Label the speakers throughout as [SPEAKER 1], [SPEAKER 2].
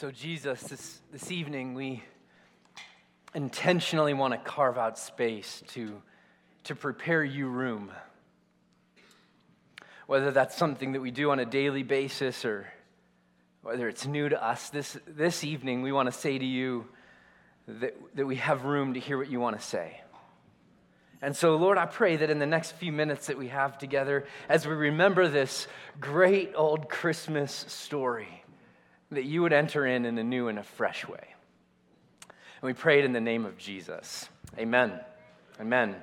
[SPEAKER 1] So, Jesus, this, this evening we intentionally want to carve out space to, to prepare you room. Whether that's something that we do on a daily basis or whether it's new to us, this, this evening we want to say to you that, that we have room to hear what you want to say. And so, Lord, I pray that in the next few minutes that we have together, as we remember this great old Christmas story, that you would enter in in a new and a fresh way. And we pray it in the name of Jesus. Amen. Amen.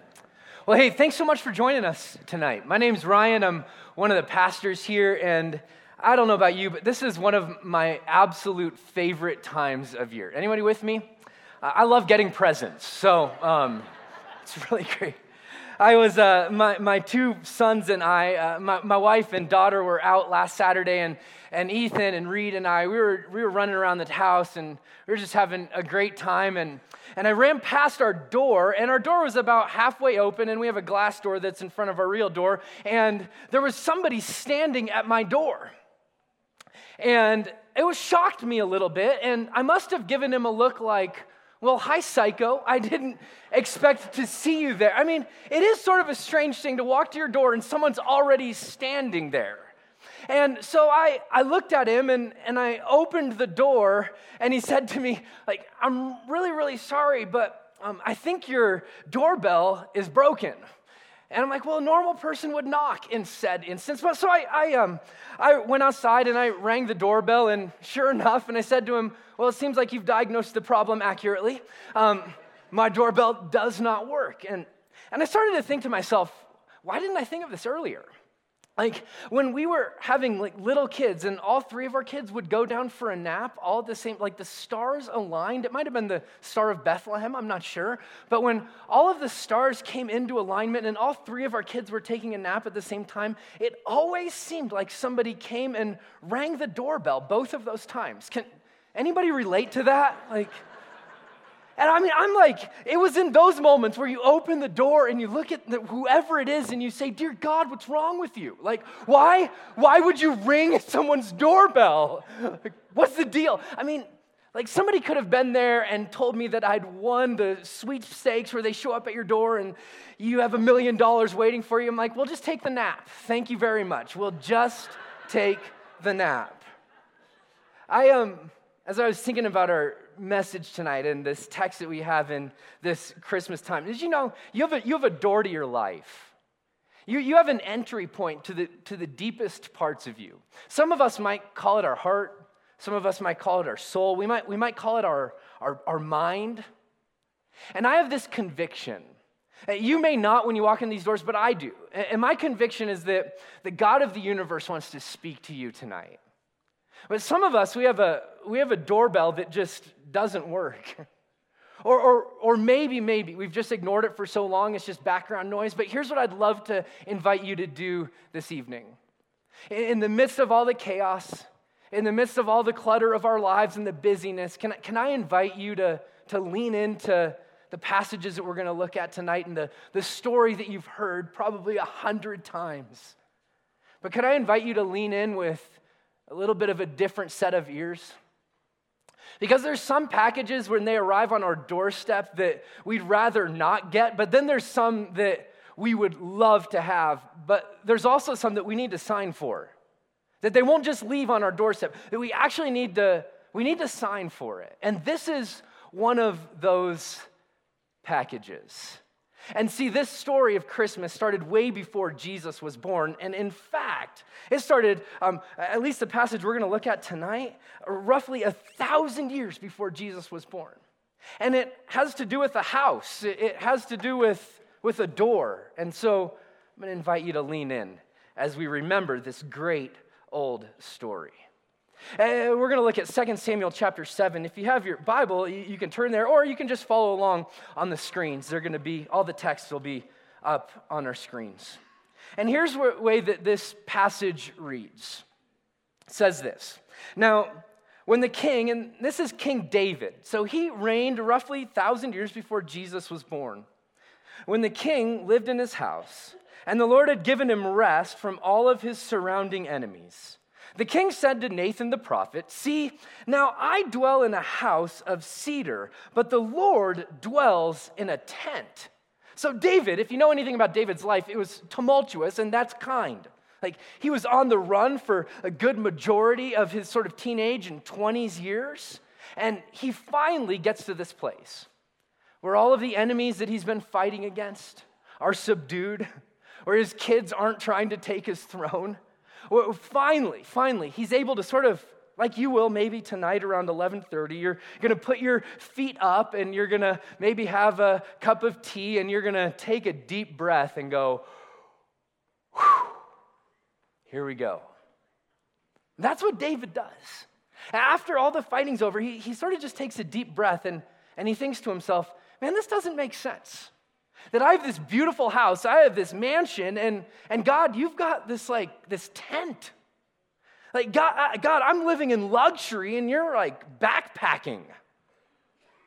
[SPEAKER 1] Well, hey, thanks so much for joining us tonight. My name's Ryan. I'm one of the pastors here, and I don't know about you, but this is one of my absolute favorite times of year. Anybody with me? I love getting presents, so um, it's really great. I was, uh, my, my two sons and I, uh, my, my wife and daughter were out last Saturday, and, and Ethan and Reed and I, we were, we were running around the house and we were just having a great time. And, and I ran past our door, and our door was about halfway open, and we have a glass door that's in front of our real door. And there was somebody standing at my door. And it was shocked me a little bit, and I must have given him a look like, well, hi, psycho. I didn't expect to see you there. I mean, it is sort of a strange thing to walk to your door and someone's already standing there. And so I, I looked at him and, and I opened the door and he said to me, like, I'm really, really sorry, but um, I think your doorbell is broken. And I'm like, well, a normal person would knock in said instance. But so I, I, um, I went outside and I rang the doorbell, and sure enough, and I said to him, well, it seems like you've diagnosed the problem accurately. Um, my doorbell does not work. And, and I started to think to myself, why didn't I think of this earlier? Like when we were having like little kids and all three of our kids would go down for a nap all the same like the stars aligned. It might have been the star of Bethlehem, I'm not sure. But when all of the stars came into alignment and all three of our kids were taking a nap at the same time, it always seemed like somebody came and rang the doorbell both of those times. Can anybody relate to that? Like and I mean, I'm like, it was in those moments where you open the door and you look at the, whoever it is and you say, Dear God, what's wrong with you? Like, why, why would you ring someone's doorbell? Like, what's the deal? I mean, like somebody could have been there and told me that I'd won the sweepstakes where they show up at your door and you have a million dollars waiting for you. I'm like, well, just take the nap. Thank you very much. We'll just take the nap. I um, as I was thinking about our message tonight and this text that we have in this Christmas time. Did you know you have a, you have a door to your life? You, you have an entry point to the, to the deepest parts of you. Some of us might call it our heart, some of us might call it our soul, we might, we might call it our, our, our mind. And I have this conviction. Uh, you may not when you walk in these doors, but I do. And my conviction is that the God of the universe wants to speak to you tonight. But some of us, we have a, we have a doorbell that just doesn't work. Or, or, or maybe, maybe we've just ignored it for so long, it's just background noise. But here's what I'd love to invite you to do this evening. In the midst of all the chaos, in the midst of all the clutter of our lives and the busyness, can, can I invite you to, to lean into the passages that we're going to look at tonight and the, the story that you've heard probably a hundred times? But could I invite you to lean in with a little bit of a different set of ears? Because there's some packages when they arrive on our doorstep that we'd rather not get, but then there's some that we would love to have, but there's also some that we need to sign for. That they won't just leave on our doorstep, that we actually need to we need to sign for it. And this is one of those packages. And see, this story of Christmas started way before Jesus was born. And in fact, it started, um, at least the passage we're going to look at tonight, roughly a thousand years before Jesus was born. And it has to do with a house, it has to do with, with a door. And so I'm going to invite you to lean in as we remember this great old story. And uh, we're going to look at 2 Samuel chapter 7. If you have your Bible, you can turn there, or you can just follow along on the screens. They're going to be, all the text will be up on our screens. And here's the way that this passage reads it says this Now, when the king, and this is King David, so he reigned roughly 1,000 years before Jesus was born. When the king lived in his house, and the Lord had given him rest from all of his surrounding enemies. The king said to Nathan the prophet, See, now I dwell in a house of cedar, but the Lord dwells in a tent. So, David, if you know anything about David's life, it was tumultuous, and that's kind. Like, he was on the run for a good majority of his sort of teenage and 20s years. And he finally gets to this place where all of the enemies that he's been fighting against are subdued, where his kids aren't trying to take his throne. Well, finally, finally, he's able to sort of like you will maybe tonight around 11:30 you're going to put your feet up and you're going to maybe have a cup of tea and you're going to take a deep breath and go here we go. That's what David does. After all the fighting's over, he, he sort of just takes a deep breath and, and he thinks to himself, man, this doesn't make sense. That I have this beautiful house, I have this mansion, and, and God, you've got this like this tent. Like, God, God, I'm living in luxury and you're like backpacking.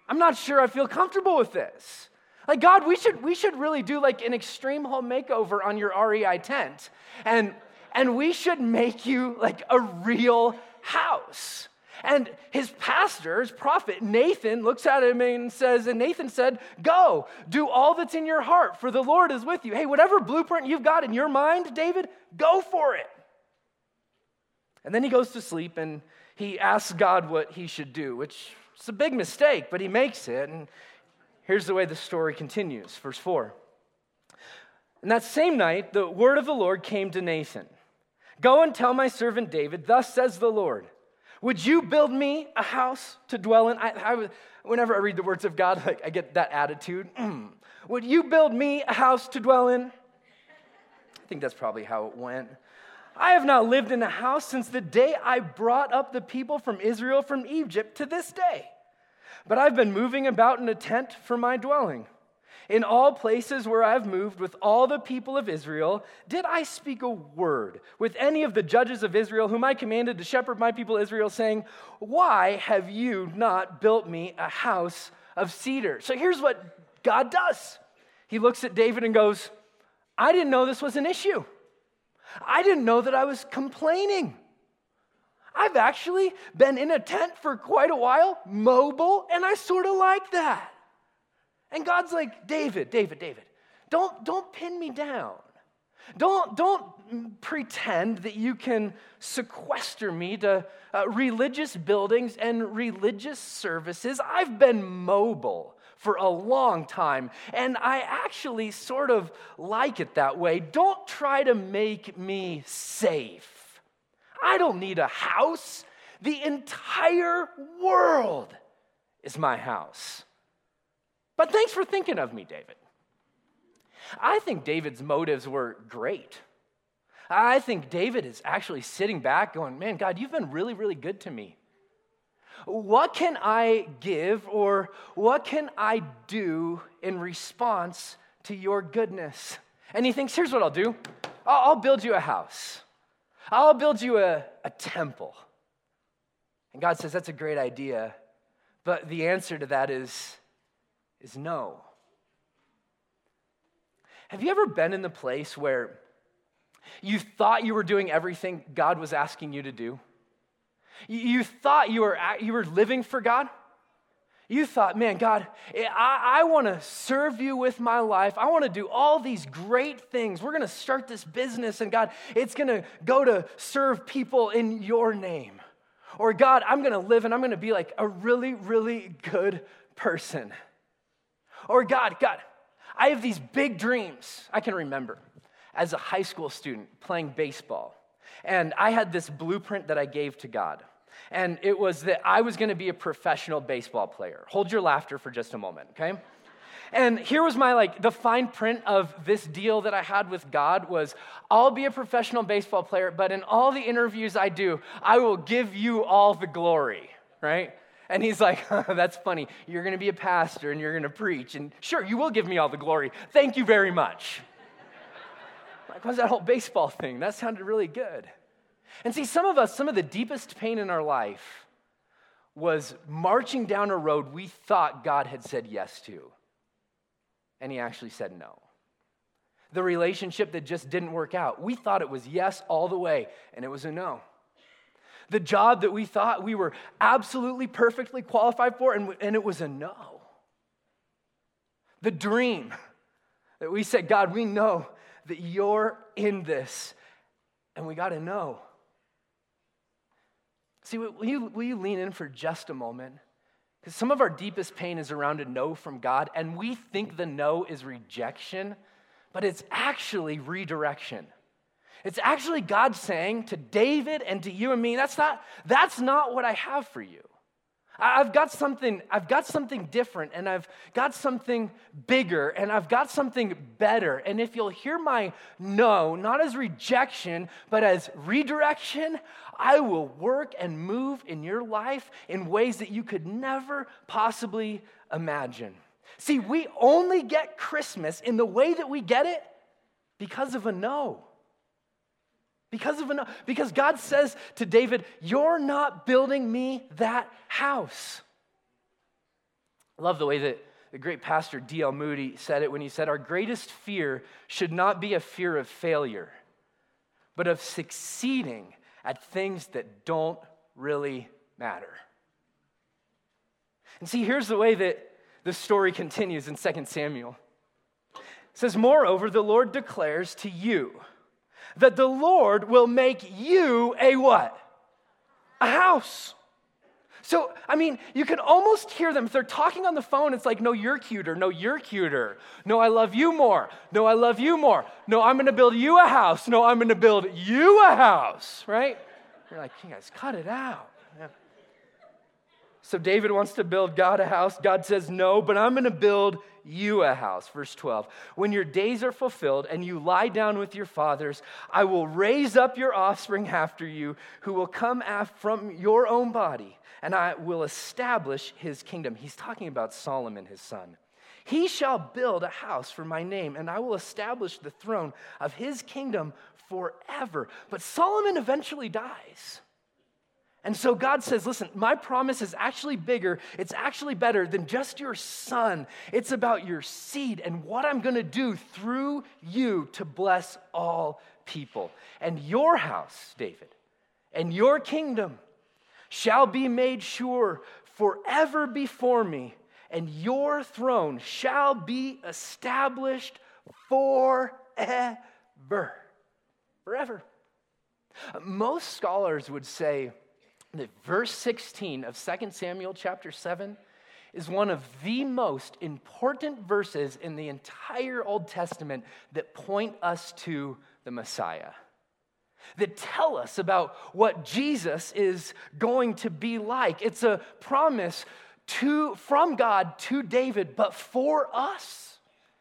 [SPEAKER 1] I'm not sure I feel comfortable with this. Like, God, we should, we should really do like an extreme home makeover on your REI tent. And, and we should make you like a real house. And his pastor, his prophet, Nathan, looks at him and says, and Nathan said, Go, do all that's in your heart, for the Lord is with you. Hey, whatever blueprint you've got in your mind, David, go for it. And then he goes to sleep and he asks God what he should do, which is a big mistake, but he makes it. And here's the way the story continues. Verse 4. And that same night, the word of the Lord came to Nathan Go and tell my servant David, Thus says the Lord. Would you build me a house to dwell in? I, I, whenever I read the words of God, like, I get that attitude. Mm. Would you build me a house to dwell in? I think that's probably how it went. I have not lived in a house since the day I brought up the people from Israel from Egypt to this day. But I've been moving about in a tent for my dwelling. In all places where I've moved with all the people of Israel, did I speak a word with any of the judges of Israel, whom I commanded to shepherd my people Israel, saying, Why have you not built me a house of cedar? So here's what God does He looks at David and goes, I didn't know this was an issue. I didn't know that I was complaining. I've actually been in a tent for quite a while, mobile, and I sort of like that. And God's like, David, David, David, don't, don't pin me down. Don't, don't pretend that you can sequester me to uh, religious buildings and religious services. I've been mobile for a long time, and I actually sort of like it that way. Don't try to make me safe. I don't need a house. The entire world is my house. But thanks for thinking of me, David. I think David's motives were great. I think David is actually sitting back going, Man, God, you've been really, really good to me. What can I give or what can I do in response to your goodness? And he thinks, Here's what I'll do I'll, build you a house, I'll build you a, a temple. And God says, That's a great idea. But the answer to that is is no. Have you ever been in the place where you thought you were doing everything God was asking you to do? You thought you were, you were living for God? You thought, man, God, eh, I, I want to serve you with my life. I want to do all these great things. We're going to start this business, and God, it's going to go to serve people in your name. Or, God, I'm going to live and I'm going to be like a really, really good person. Or, God, God, I have these big dreams. I can remember as a high school student playing baseball, and I had this blueprint that I gave to God. And it was that I was to be a professional baseball player. Hold your laughter for just a moment, okay? And here was my like the fine print of this deal that I had with God was I'll be a professional baseball player, but in all the interviews I do, I will give you all the glory, right? And he's like, That's funny. You're going to be a pastor and you're going to preach. And sure, you will give me all the glory. Thank you very much. like, what's that whole baseball thing? That sounded really good. And see, some of us, some of the deepest pain in our life was marching down a road we thought God had said yes to. And he actually said no. The relationship that just didn't work out, we thought it was yes all the way, and it was a no. The job that we thought we were absolutely perfectly qualified for, and, and it was a no. The dream that we said, God, we know that you're in this, and we got to know. See, will you, will you lean in for just a moment? Because some of our deepest pain is around a no from God, and we think the no is rejection, but it's actually redirection. It's actually God saying to David and to you and me, that's not, that's not what I have for you. I've got something, I've got something different, and I've got something bigger, and I've got something better. And if you'll hear my no, not as rejection, but as redirection, I will work and move in your life in ways that you could never possibly imagine. See, we only get Christmas in the way that we get it because of a no. Because of a no. Because God says to David, You're not building me that house. I love the way that the great pastor D.L. Moody said it when he said, Our greatest fear should not be a fear of failure, but of succeeding at things that don't really matter. And see, here's the way that the story continues in 2 Samuel. It says, Moreover, the Lord declares to you that the Lord will make you a what? A house. So, I mean, you can almost hear them. If they're talking on the phone, it's like, no, you're cuter. No, you're cuter. No, I love you more. No, I love you more. No, I'm going to build you a house. No, I'm going to build you a house, right? You're like, you guys, cut it out. So David wants to build God a house. God says, No, but I'm going to build you a house. Verse 12. When your days are fulfilled and you lie down with your fathers, I will raise up your offspring after you, who will come from your own body, and I will establish his kingdom. He's talking about Solomon, his son. He shall build a house for my name, and I will establish the throne of his kingdom forever. But Solomon eventually dies. And so God says, listen, my promise is actually bigger. It's actually better than just your son. It's about your seed and what I'm going to do through you to bless all people. And your house, David, and your kingdom shall be made sure forever before me, and your throne shall be established forever. Forever. Most scholars would say, that verse 16 of 2 Samuel chapter 7 is one of the most important verses in the entire Old Testament that point us to the Messiah. That tell us about what Jesus is going to be like. It's a promise to, from God to David, but for us.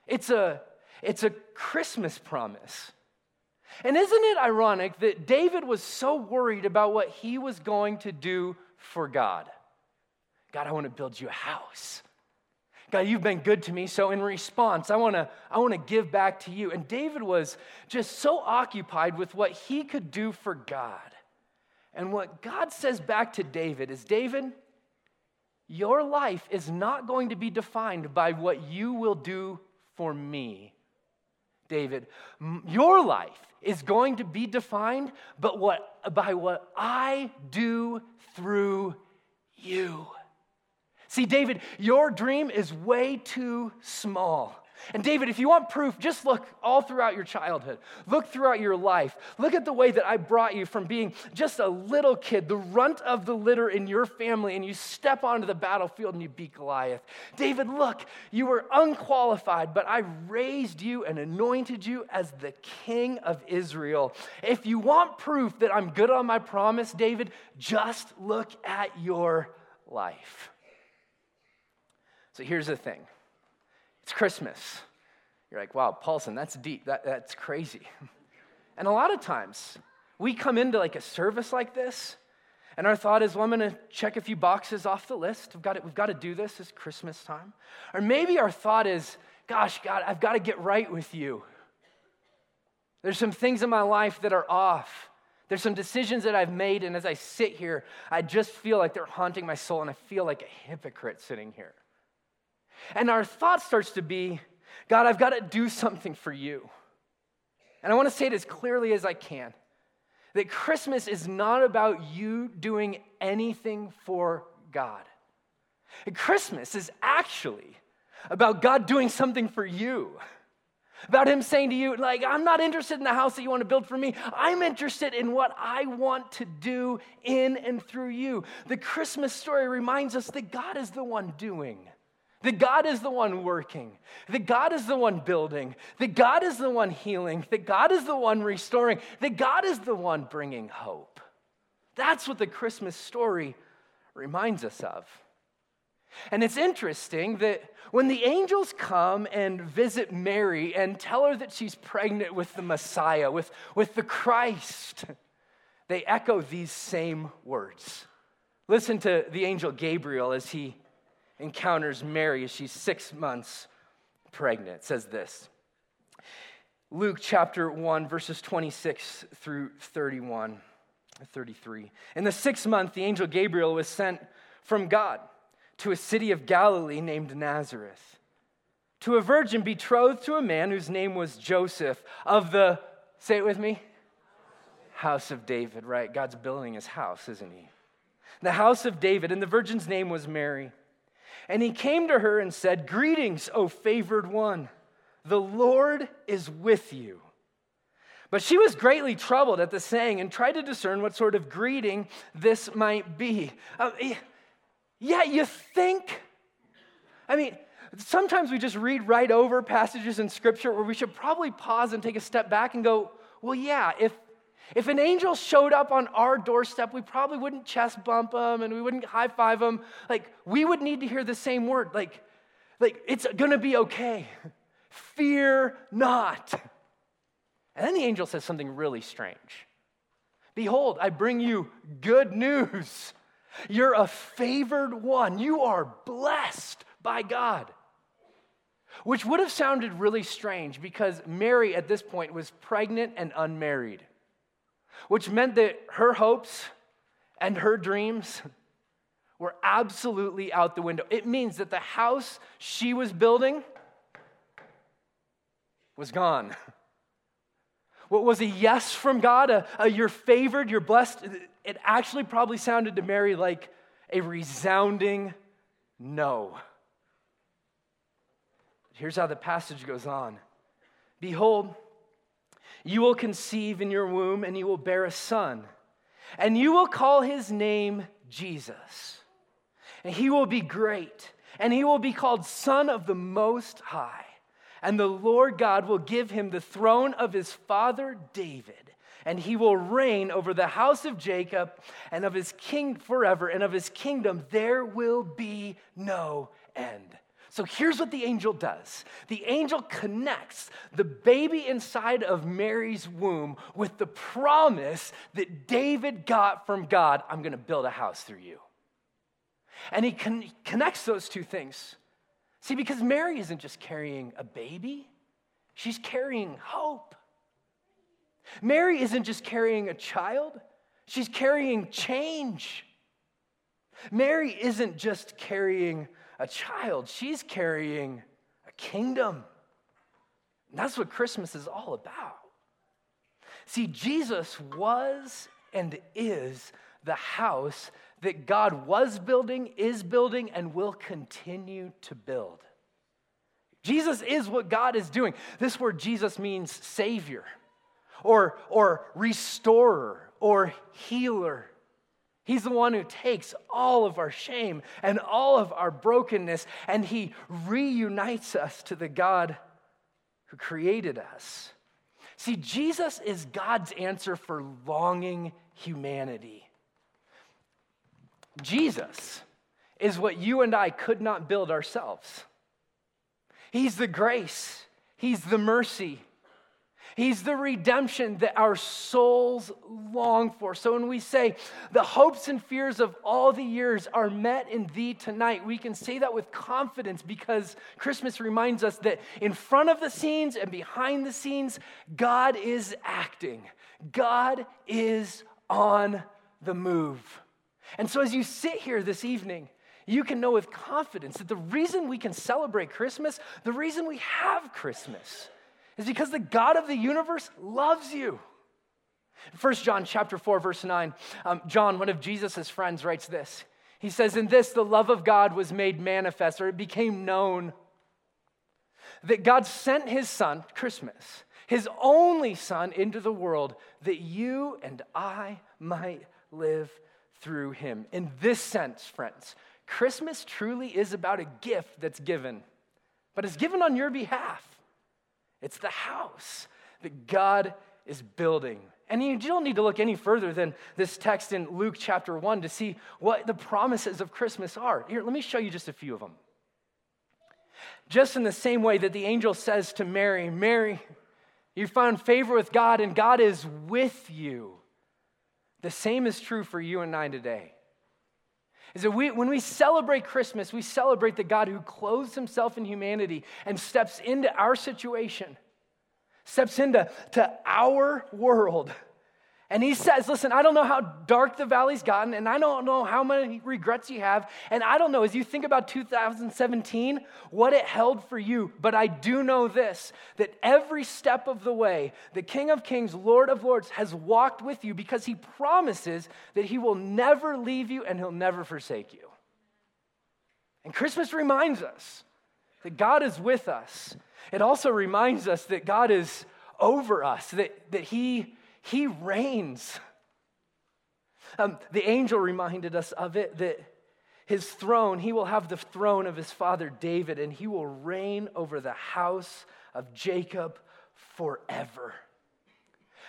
[SPEAKER 1] It's a, it's a Christmas promise. And isn't it ironic that David was so worried about what he was going to do for God? God, I want to build you a house. God, you've been good to me, so in response, I want to I want to give back to you. And David was just so occupied with what he could do for God. And what God says back to David is David, your life is not going to be defined by what you will do for me. David, your life is going to be defined but what, by what I do through you. See, David, your dream is way too small. And David, if you want proof, just look all throughout your childhood. Look throughout your life. Look at the way that I brought you from being just a little kid, the runt of the litter in your family, and you step onto the battlefield and you beat Goliath. David, look, you were unqualified, but I raised you and anointed you as the king of Israel. If you want proof that I'm good on my promise, David, just look at your life. So here's the thing. It's Christmas. You're like, wow, Paulson, that's deep. That, that's crazy. And a lot of times, we come into like a service like this, and our thought is, well, I'm going to check a few boxes off the list. We've got, to, we've got to do this. It's Christmas time. Or maybe our thought is, gosh, God, I've got to get right with you. There's some things in my life that are off. There's some decisions that I've made, and as I sit here, I just feel like they're haunting my soul, and I feel like a hypocrite sitting here. And our thought starts to be God, I've got to do something for you. And I want to say it as clearly as I can. that Christmas is not about you doing anything for God. Christmas is actually about God doing something for you. About Him saying to you, like, I'm not interested in the house that you want to build for me. I'm interested in what I want to do in and through you. The Christmas story reminds us that God is the one doing. That God is the one working, that God is the one building, that God is the one healing, that God is the one restoring, that God is the one bringing hope. That's what the Christmas story reminds us of. And it's interesting that when the angels come and visit Mary and tell her that she's pregnant with the Messiah, with, with the Christ, they echo these same words. Listen to the angel Gabriel as he encounters Mary as she's six months pregnant. It says this Luke chapter 1, verses 26 through 31, 33. In the sixth month, the angel Gabriel was sent from God to a city of Galilee named Nazareth to a virgin betrothed to a man whose name was Joseph of the, say it with me, house of David, right? God's building his house, isn't he? The house of David, and the virgin's name was Mary. And he came to her and said, Greetings, O favored one. The Lord is with you. But she was greatly troubled at the saying and tried to discern what sort of greeting this might be. Uh, yeah, you think? I mean, sometimes we just read right over passages in Scripture where we should probably pause and take a step back and go, well, yeah, if if an angel showed up on our doorstep, we probably wouldn't chest bump them and we wouldn't high five them. Like, we would need to hear the same word. Like, like it's gonna be okay. Fear not. And then the angel says something really strange. Behold, I bring you good news. You're a favored one. You are blessed by God. Which would have sounded really strange because Mary at this point was pregnant and unmarried which meant that her hopes and her dreams were absolutely out the window. It means that the house she was building was gone. What was a yes from God, a, a you're favored, you're blessed, it actually probably sounded to Mary like a resounding no. Here's how the passage goes on Behold, you will conceive in your womb and you will bear a son, and you will call his name Jesus. And he will be great, and he will be called Son of the Most High. And the Lord God will give him the throne of his father David, and he will reign over the house of Jacob and of his king forever, and of his kingdom there will be no end. So here's what the angel does the angel connects the baby inside of Mary's womb with the promise that David got from God I'm going to build a house through you. And he con- connects those two things. See, because Mary isn't just carrying a baby, she's carrying hope. Mary isn't just carrying a child, she's carrying change. Mary isn't just carrying a child, she's carrying a kingdom. And that's what Christmas is all about. See, Jesus was and is the house that God was building, is building, and will continue to build. Jesus is what God is doing. This word Jesus means savior or, or restorer or healer. He's the one who takes all of our shame and all of our brokenness and he reunites us to the God who created us. See, Jesus is God's answer for longing humanity. Jesus is what you and I could not build ourselves. He's the grace, He's the mercy, He's the redemption that our souls long for. So when we say the hopes and fears of all the years are met in thee tonight, we can say that with confidence because Christmas reminds us that in front of the scenes and behind the scenes, God is acting. God is on the move. And so as you sit here this evening, you can know with confidence that the reason we can celebrate Christmas, the reason we have Christmas, is because the God of the universe loves you. 1 John chapter 4, verse 9, um, John, one of Jesus' friends, writes this. He says, In this the love of God was made manifest, or it became known that God sent his son, Christmas, his only son, into the world that you and I might live through him. In this sense, friends, Christmas truly is about a gift that's given, but it's given on your behalf. It's the house that God is building. And you don't need to look any further than this text in Luke chapter 1 to see what the promises of Christmas are. Here, let me show you just a few of them. Just in the same way that the angel says to Mary, Mary, you found favor with God and God is with you. The same is true for you and I today. Is that we, when we celebrate Christmas, we celebrate the God who clothes himself in humanity and steps into our situation, steps into to our world and he says, Listen, I don't know how dark the valley's gotten, and I don't know how many regrets you have. And I don't know, as you think about 2017, what it held for you. But I do know this that every step of the way, the King of Kings, Lord of Lords, has walked with you because he promises that he will never leave you and he'll never forsake you. And Christmas reminds us that God is with us. It also reminds us that God is over us, that, that he he reigns. Um, the angel reminded us of it that his throne, he will have the throne of his father David, and he will reign over the house of Jacob forever.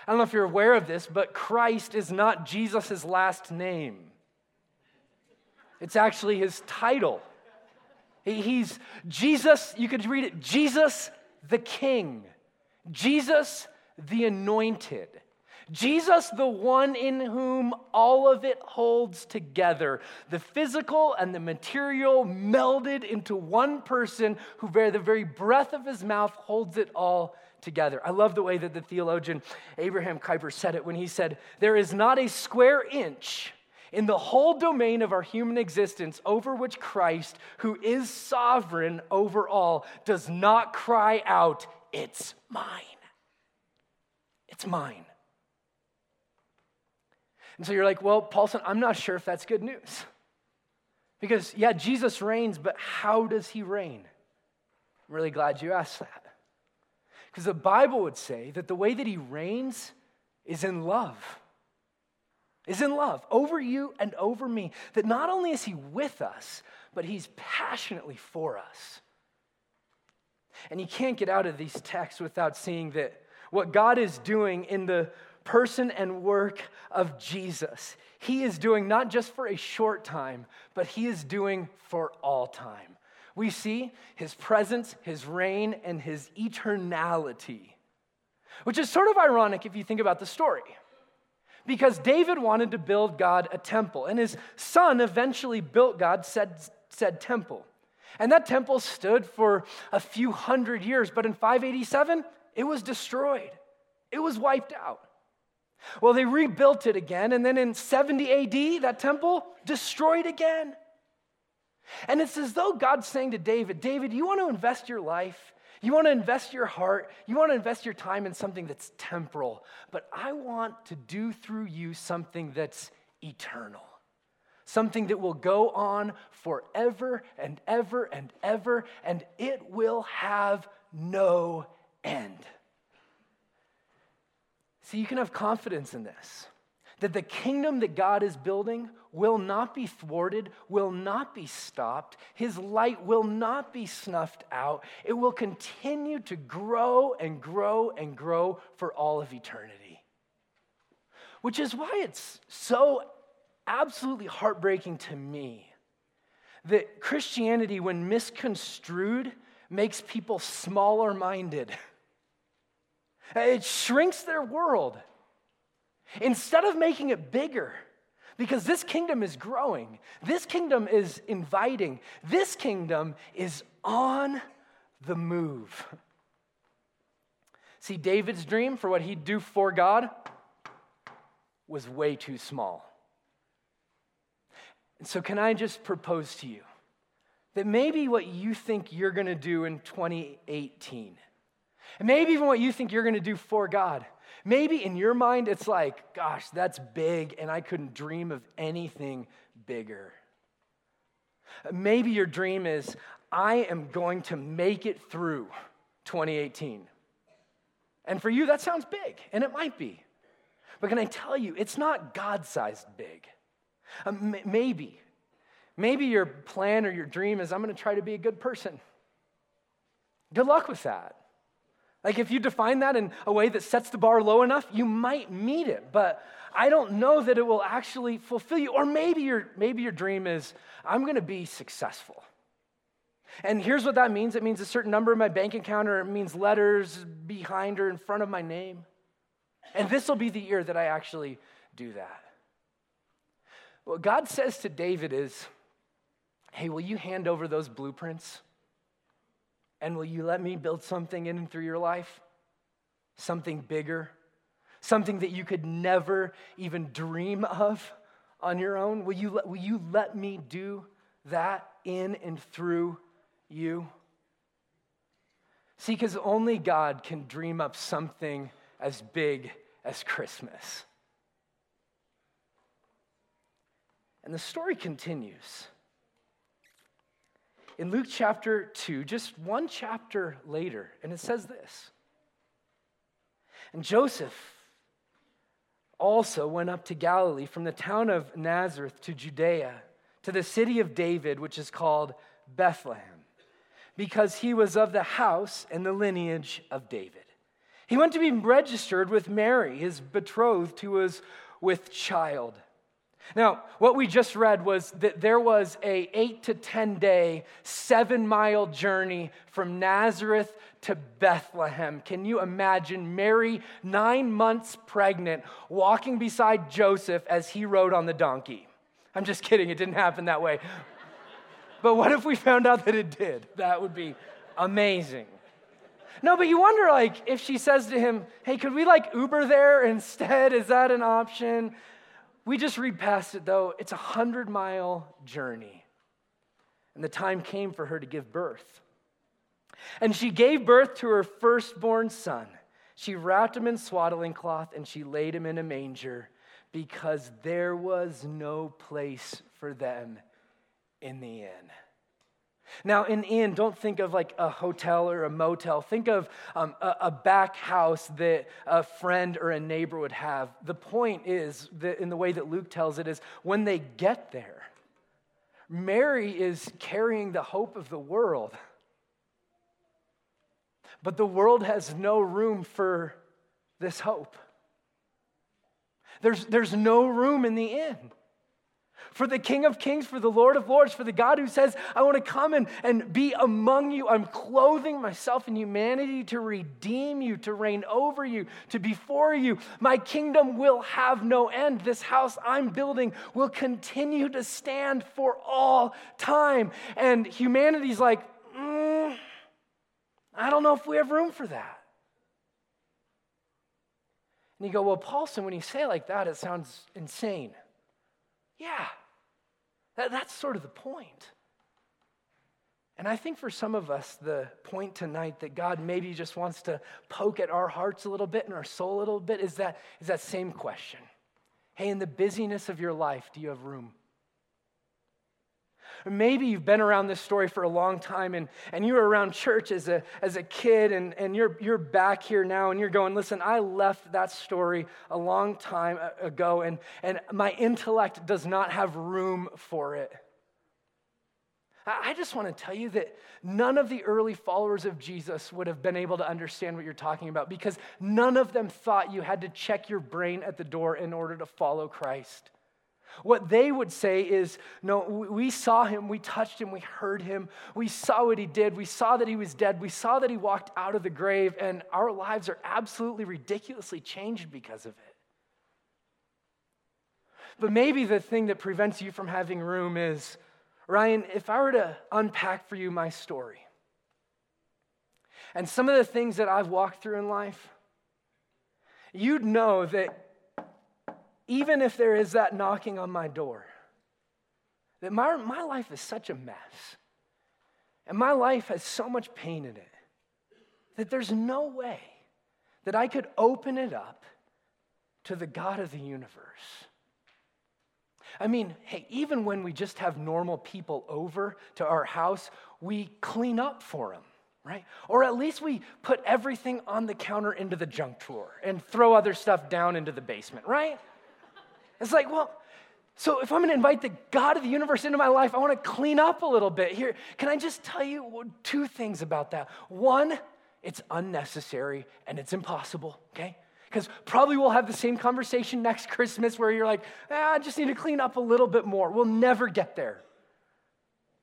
[SPEAKER 1] I don't know if you're aware of this, but Christ is not Jesus' last name. It's actually his title. He's Jesus, you could read it Jesus the King, Jesus the Anointed. Jesus, the one in whom all of it holds together, the physical and the material melded into one person who, by the very breath of his mouth, holds it all together. I love the way that the theologian Abraham Kuyper said it when he said, There is not a square inch in the whole domain of our human existence over which Christ, who is sovereign over all, does not cry out, It's mine. It's mine. And so you're like, well, Paulson, I'm not sure if that's good news. Because, yeah, Jesus reigns, but how does he reign? I'm really glad you asked that. Because the Bible would say that the way that he reigns is in love. Is in love over you and over me. That not only is he with us, but he's passionately for us. And you can't get out of these texts without seeing that what God is doing in the person and work of Jesus. He is doing not just for a short time, but he is doing for all time. We see his presence, his reign, and his eternality, which is sort of ironic if you think about the story. Because David wanted to build God a temple, and his son eventually built God said, said temple. And that temple stood for a few hundred years, but in 587, it was destroyed. It was wiped out. Well, they rebuilt it again, and then in 70 AD, that temple destroyed again. And it's as though God's saying to David, David, you want to invest your life, you want to invest your heart, you want to invest your time in something that's temporal, but I want to do through you something that's eternal. Something that will go on forever and ever and ever, and it will have no end. See, you can have confidence in this that the kingdom that God is building will not be thwarted, will not be stopped. His light will not be snuffed out. It will continue to grow and grow and grow for all of eternity. Which is why it's so absolutely heartbreaking to me that Christianity, when misconstrued, makes people smaller minded. It shrinks their world. Instead of making it bigger, because this kingdom is growing, this kingdom is inviting, this kingdom is on the move. See, David's dream for what he'd do for God was way too small. And so, can I just propose to you that maybe what you think you're going to do in 2018 And maybe even what you think you're going to do for God. Maybe in your mind, it's like, gosh, that's big, and I couldn't dream of anything bigger. Maybe your dream is, I am going to make it through 2018. And for you, that sounds big, and it might be. But can I tell you, it's not God sized big. Um, maybe, maybe your plan or your dream is, I'm going to try to be a good person. Good luck with that. Like, if you define that in a way that sets the bar low enough, you might meet it. But I don't know that it will actually fulfill you. Or maybe your, maybe your dream is, I'm going to be successful. And here's what that means it means a certain number in my bank account, or it means letters behind or in front of my name. And this will be the year that I actually do that. What God says to David is, Hey, will you hand over those blueprints? And will you let me build something in and through your life? Something bigger? Something that you could never even dream of on your own? Will you, let, will you let me do that in and through you? See, because only God can dream up something as big as Christmas. And the story continues. In Luke chapter 2, just one chapter later, and it says this And Joseph also went up to Galilee from the town of Nazareth to Judea, to the city of David, which is called Bethlehem, because he was of the house and the lineage of David. He went to be registered with Mary, his betrothed, who was with child. Now, what we just read was that there was a 8 to 10 day, 7 mile journey from Nazareth to Bethlehem. Can you imagine Mary, 9 months pregnant, walking beside Joseph as he rode on the donkey? I'm just kidding, it didn't happen that way. But what if we found out that it did? That would be amazing. No, but you wonder, like, if she says to him, hey, could we like Uber there instead? Is that an option? We just read past it, though. It's a hundred mile journey. And the time came for her to give birth. And she gave birth to her firstborn son. She wrapped him in swaddling cloth and she laid him in a manger because there was no place for them in the inn. Now, in inn, don't think of like a hotel or a motel. Think of um, a, a, back house that a friend or a neighbor would have. The point is, that in the way that Luke tells it, is when they get there, Mary is carrying the hope of the world. But the world has no room for this hope. There's, there's no room in the inn for the King of Kings, for the Lord of Lords, for the God who says, I want to come and, and be among you. I'm clothing myself in humanity to redeem you, to reign over you, to be for you. My kingdom will have no end. This house I'm building will continue to stand for all time. And humanity's like, mm, I don't know if we have room for that. And you go, well, Paulson, when you say like that, it sounds insane. Yeah, that, that's sort of the point. And I think for some of us, the point tonight that God maybe just wants to poke at our hearts a little bit and our soul a little bit is that, is that same question. Hey, in the busyness of your life, do you have room? Maybe you've been around this story for a long time and, and you were around church as a, as a kid and, and you're, you're back here now and you're going, listen, I left that story a long time ago and, and my intellect does not have room for it. I just want to tell you that none of the early followers of Jesus would have been able to understand what you're talking about because none of them thought you had to check your brain at the door in order to follow Christ. What they would say is, No, we saw him, we touched him, we heard him, we saw what he did, we saw that he was dead, we saw that he walked out of the grave, and our lives are absolutely ridiculously changed because of it. But maybe the thing that prevents you from having room is, Ryan, if I were to unpack for you my story and some of the things that I've walked through in life, you'd know that even if there is that knocking on my door, that my, my life is such a mess. And my life has so much pain in it that there's no way that I could open it up to the God of the universe. I mean, hey, even when we just have normal people over to our house, we clean up for them, right? Or at least we put everything on the counter into the junk drawer and throw other stuff down into the basement, right? It's like, well, so if I'm going to invite the God of the universe into my life, I want to clean up a little bit here. Can I just tell you two things about that? One, it's unnecessary and it's impossible, okay? Because probably we'll have the same conversation next Christmas where you're like, ah, I just need to clean up a little bit more. We'll never get there.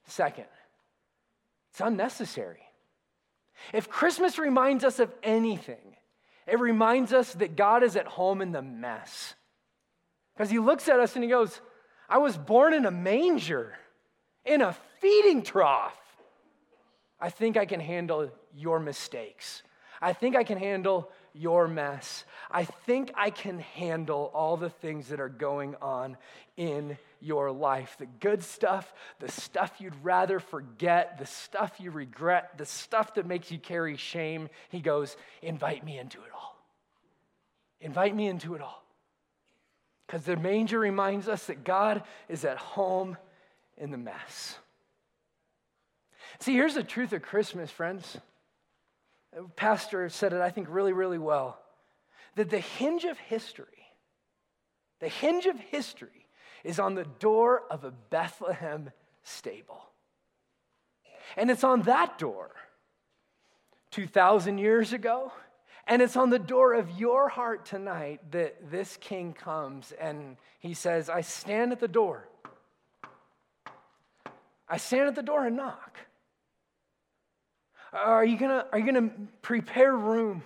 [SPEAKER 1] Second, it's unnecessary. If Christmas reminds us of anything, it reminds us that God is at home in the mess. Because he looks at us and he goes, I was born in a manger, in a feeding trough. I think I can handle your mistakes. I think I can handle your mess. I think I can handle all the things that are going on in your life the good stuff, the stuff you'd rather forget, the stuff you regret, the stuff that makes you carry shame. He goes, Invite me into it all. Invite me into it all. Because the manger reminds us that God is at home in the mess. See, here's the truth of Christmas, friends. Pastor said it, I think, really, really well. That the hinge of history, the hinge of history is on the door of a Bethlehem stable. And it's on that door 2,000 years ago and it's on the door of your heart tonight that this king comes and he says, I stand at the door. I stand at the door and knock. Are you gonna, are you gonna prepare room?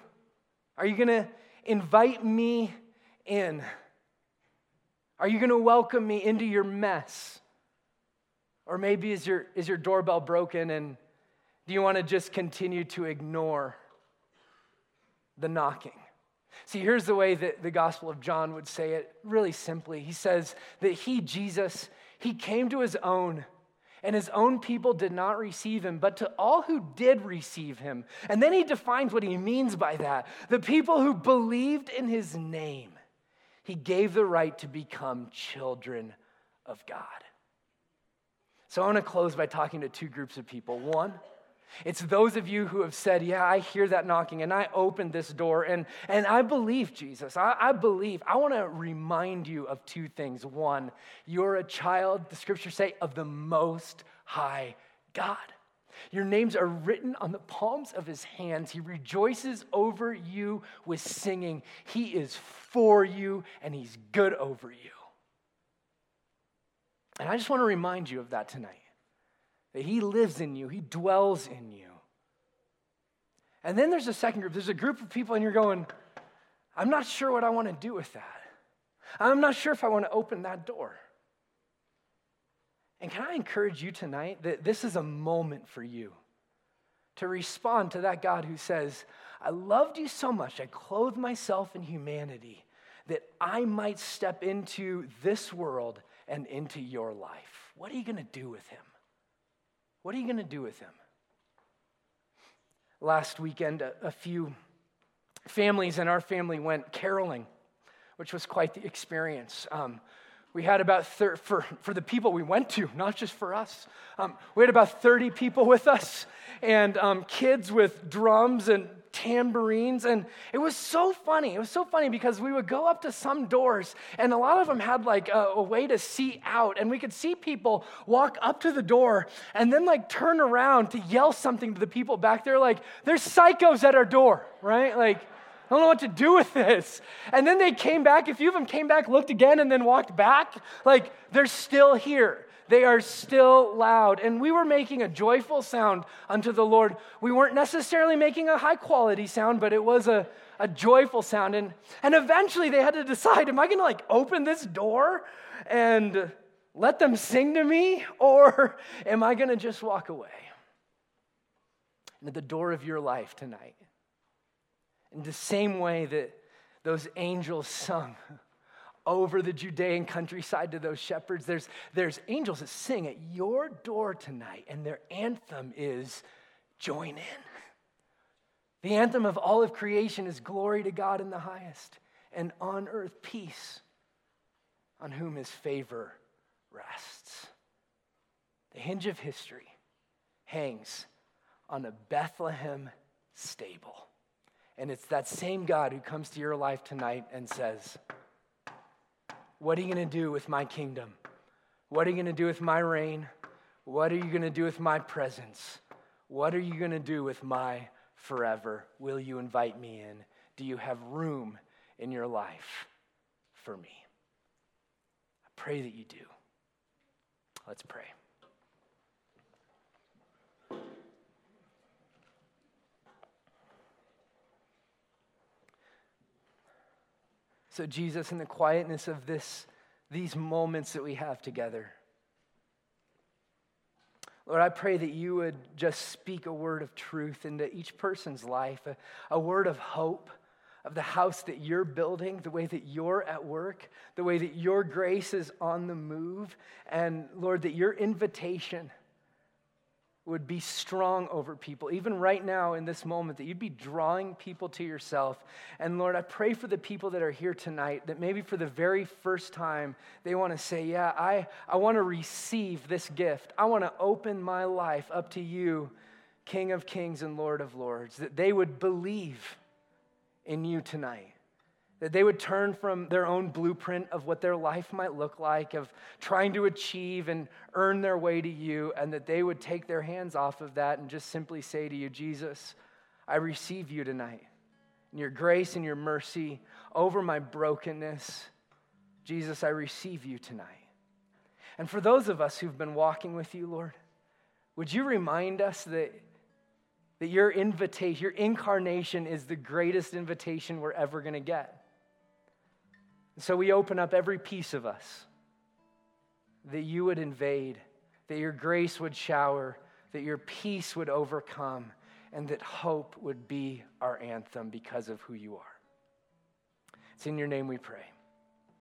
[SPEAKER 1] Are you gonna invite me in? Are you gonna welcome me into your mess? Or maybe is your, is your doorbell broken and do you wanna just continue to ignore the knocking. See, here's the way that the Gospel of John would say it really simply. He says that he, Jesus, he came to his own, and his own people did not receive him, but to all who did receive him. And then he defines what he means by that the people who believed in his name, he gave the right to become children of God. So I want to close by talking to two groups of people. One, it's those of you who have said, Yeah, I hear that knocking and I opened this door and, and I believe Jesus. I, I believe. I want to remind you of two things. One, you're a child, the scriptures say, of the most high God. Your names are written on the palms of his hands. He rejoices over you with singing. He is for you and he's good over you. And I just want to remind you of that tonight that He lives in you, He dwells in you. And then there's a second group. There's a group of people, and you're going, I'm not sure what I want to do with that. I'm not sure if I want to open that door. And can I encourage you tonight that this is a moment for you to respond to that God who says, I loved you so much, I clothed myself in humanity that I might step into this world and into your life. What are you going to do with him? What are you going to do with him? Last weekend, a, a few families in our family went caroling, which was quite the experience. Um, we had about thir- for, for the people we went to, not just for us. Um, we had about 30 people with us, and um, kids with drums and tambourines. And it was so funny. It was so funny because we would go up to some doors, and a lot of them had like a, a, way to see out. And we could see people walk up to the door and then like turn around to yell something to the people back there, like, there's psychos at our door, right? Like, I don't know what to do with this. And then they came back. A few of them came back, looked again, and then walked back. Like, they're still here. They are still loud. And we were making a joyful sound unto the Lord. We weren't necessarily making a high quality sound, but it was a, a joyful sound. And, and eventually they had to decide am I going to like open this door and let them sing to me, or am I going to just walk away? And at the door of your life tonight, in the same way that those angels sung over the Judean countryside to those shepherds. There's, there's angels that sing at your door tonight, and their anthem is join in. The anthem of all of creation is glory to God in the highest, and on earth peace, on whom his favor rests. The hinge of history hangs on a Bethlehem stable. And it's that same God who comes to your life tonight and says, What are you going to do with my kingdom? What are you going to do with my reign? What are you going to do with my presence? What are you going to do with my forever? Will you invite me in? Do you have room in your life for me? I pray that you do. Let's pray. So, Jesus, in the quietness of this, these moments that we have together, Lord, I pray that you would just speak a word of truth into each person's life, a, a, word of hope of the house that you're building, the way that you're at work, the way that your grace is on the move, and Lord, that your invitation would be strong over people, even right now in this moment, that you'd be drawing people to yourself. And Lord, I pray for the people that are here tonight that maybe for the very first time they want to say, Yeah, I, I want to receive this gift. I want to open my life up to you, King of Kings and Lord of Lords, that they would believe in you tonight that they would turn from their own blueprint of what their life might look like, of trying to achieve and earn their way to you, and that they would take their hands off of that and just simply say to you, Jesus, I receive you tonight. And your grace and your mercy over my brokenness. Jesus, I receive you tonight. And for those of us who've been walking with you, Lord, would you remind us that, that your invitation, your incarnation is the greatest invitation we're ever going to get? So we open up every piece of us that you would invade, that your grace would shower, that your peace would overcome, and that hope would be our anthem because of who you are. It's in your name we pray.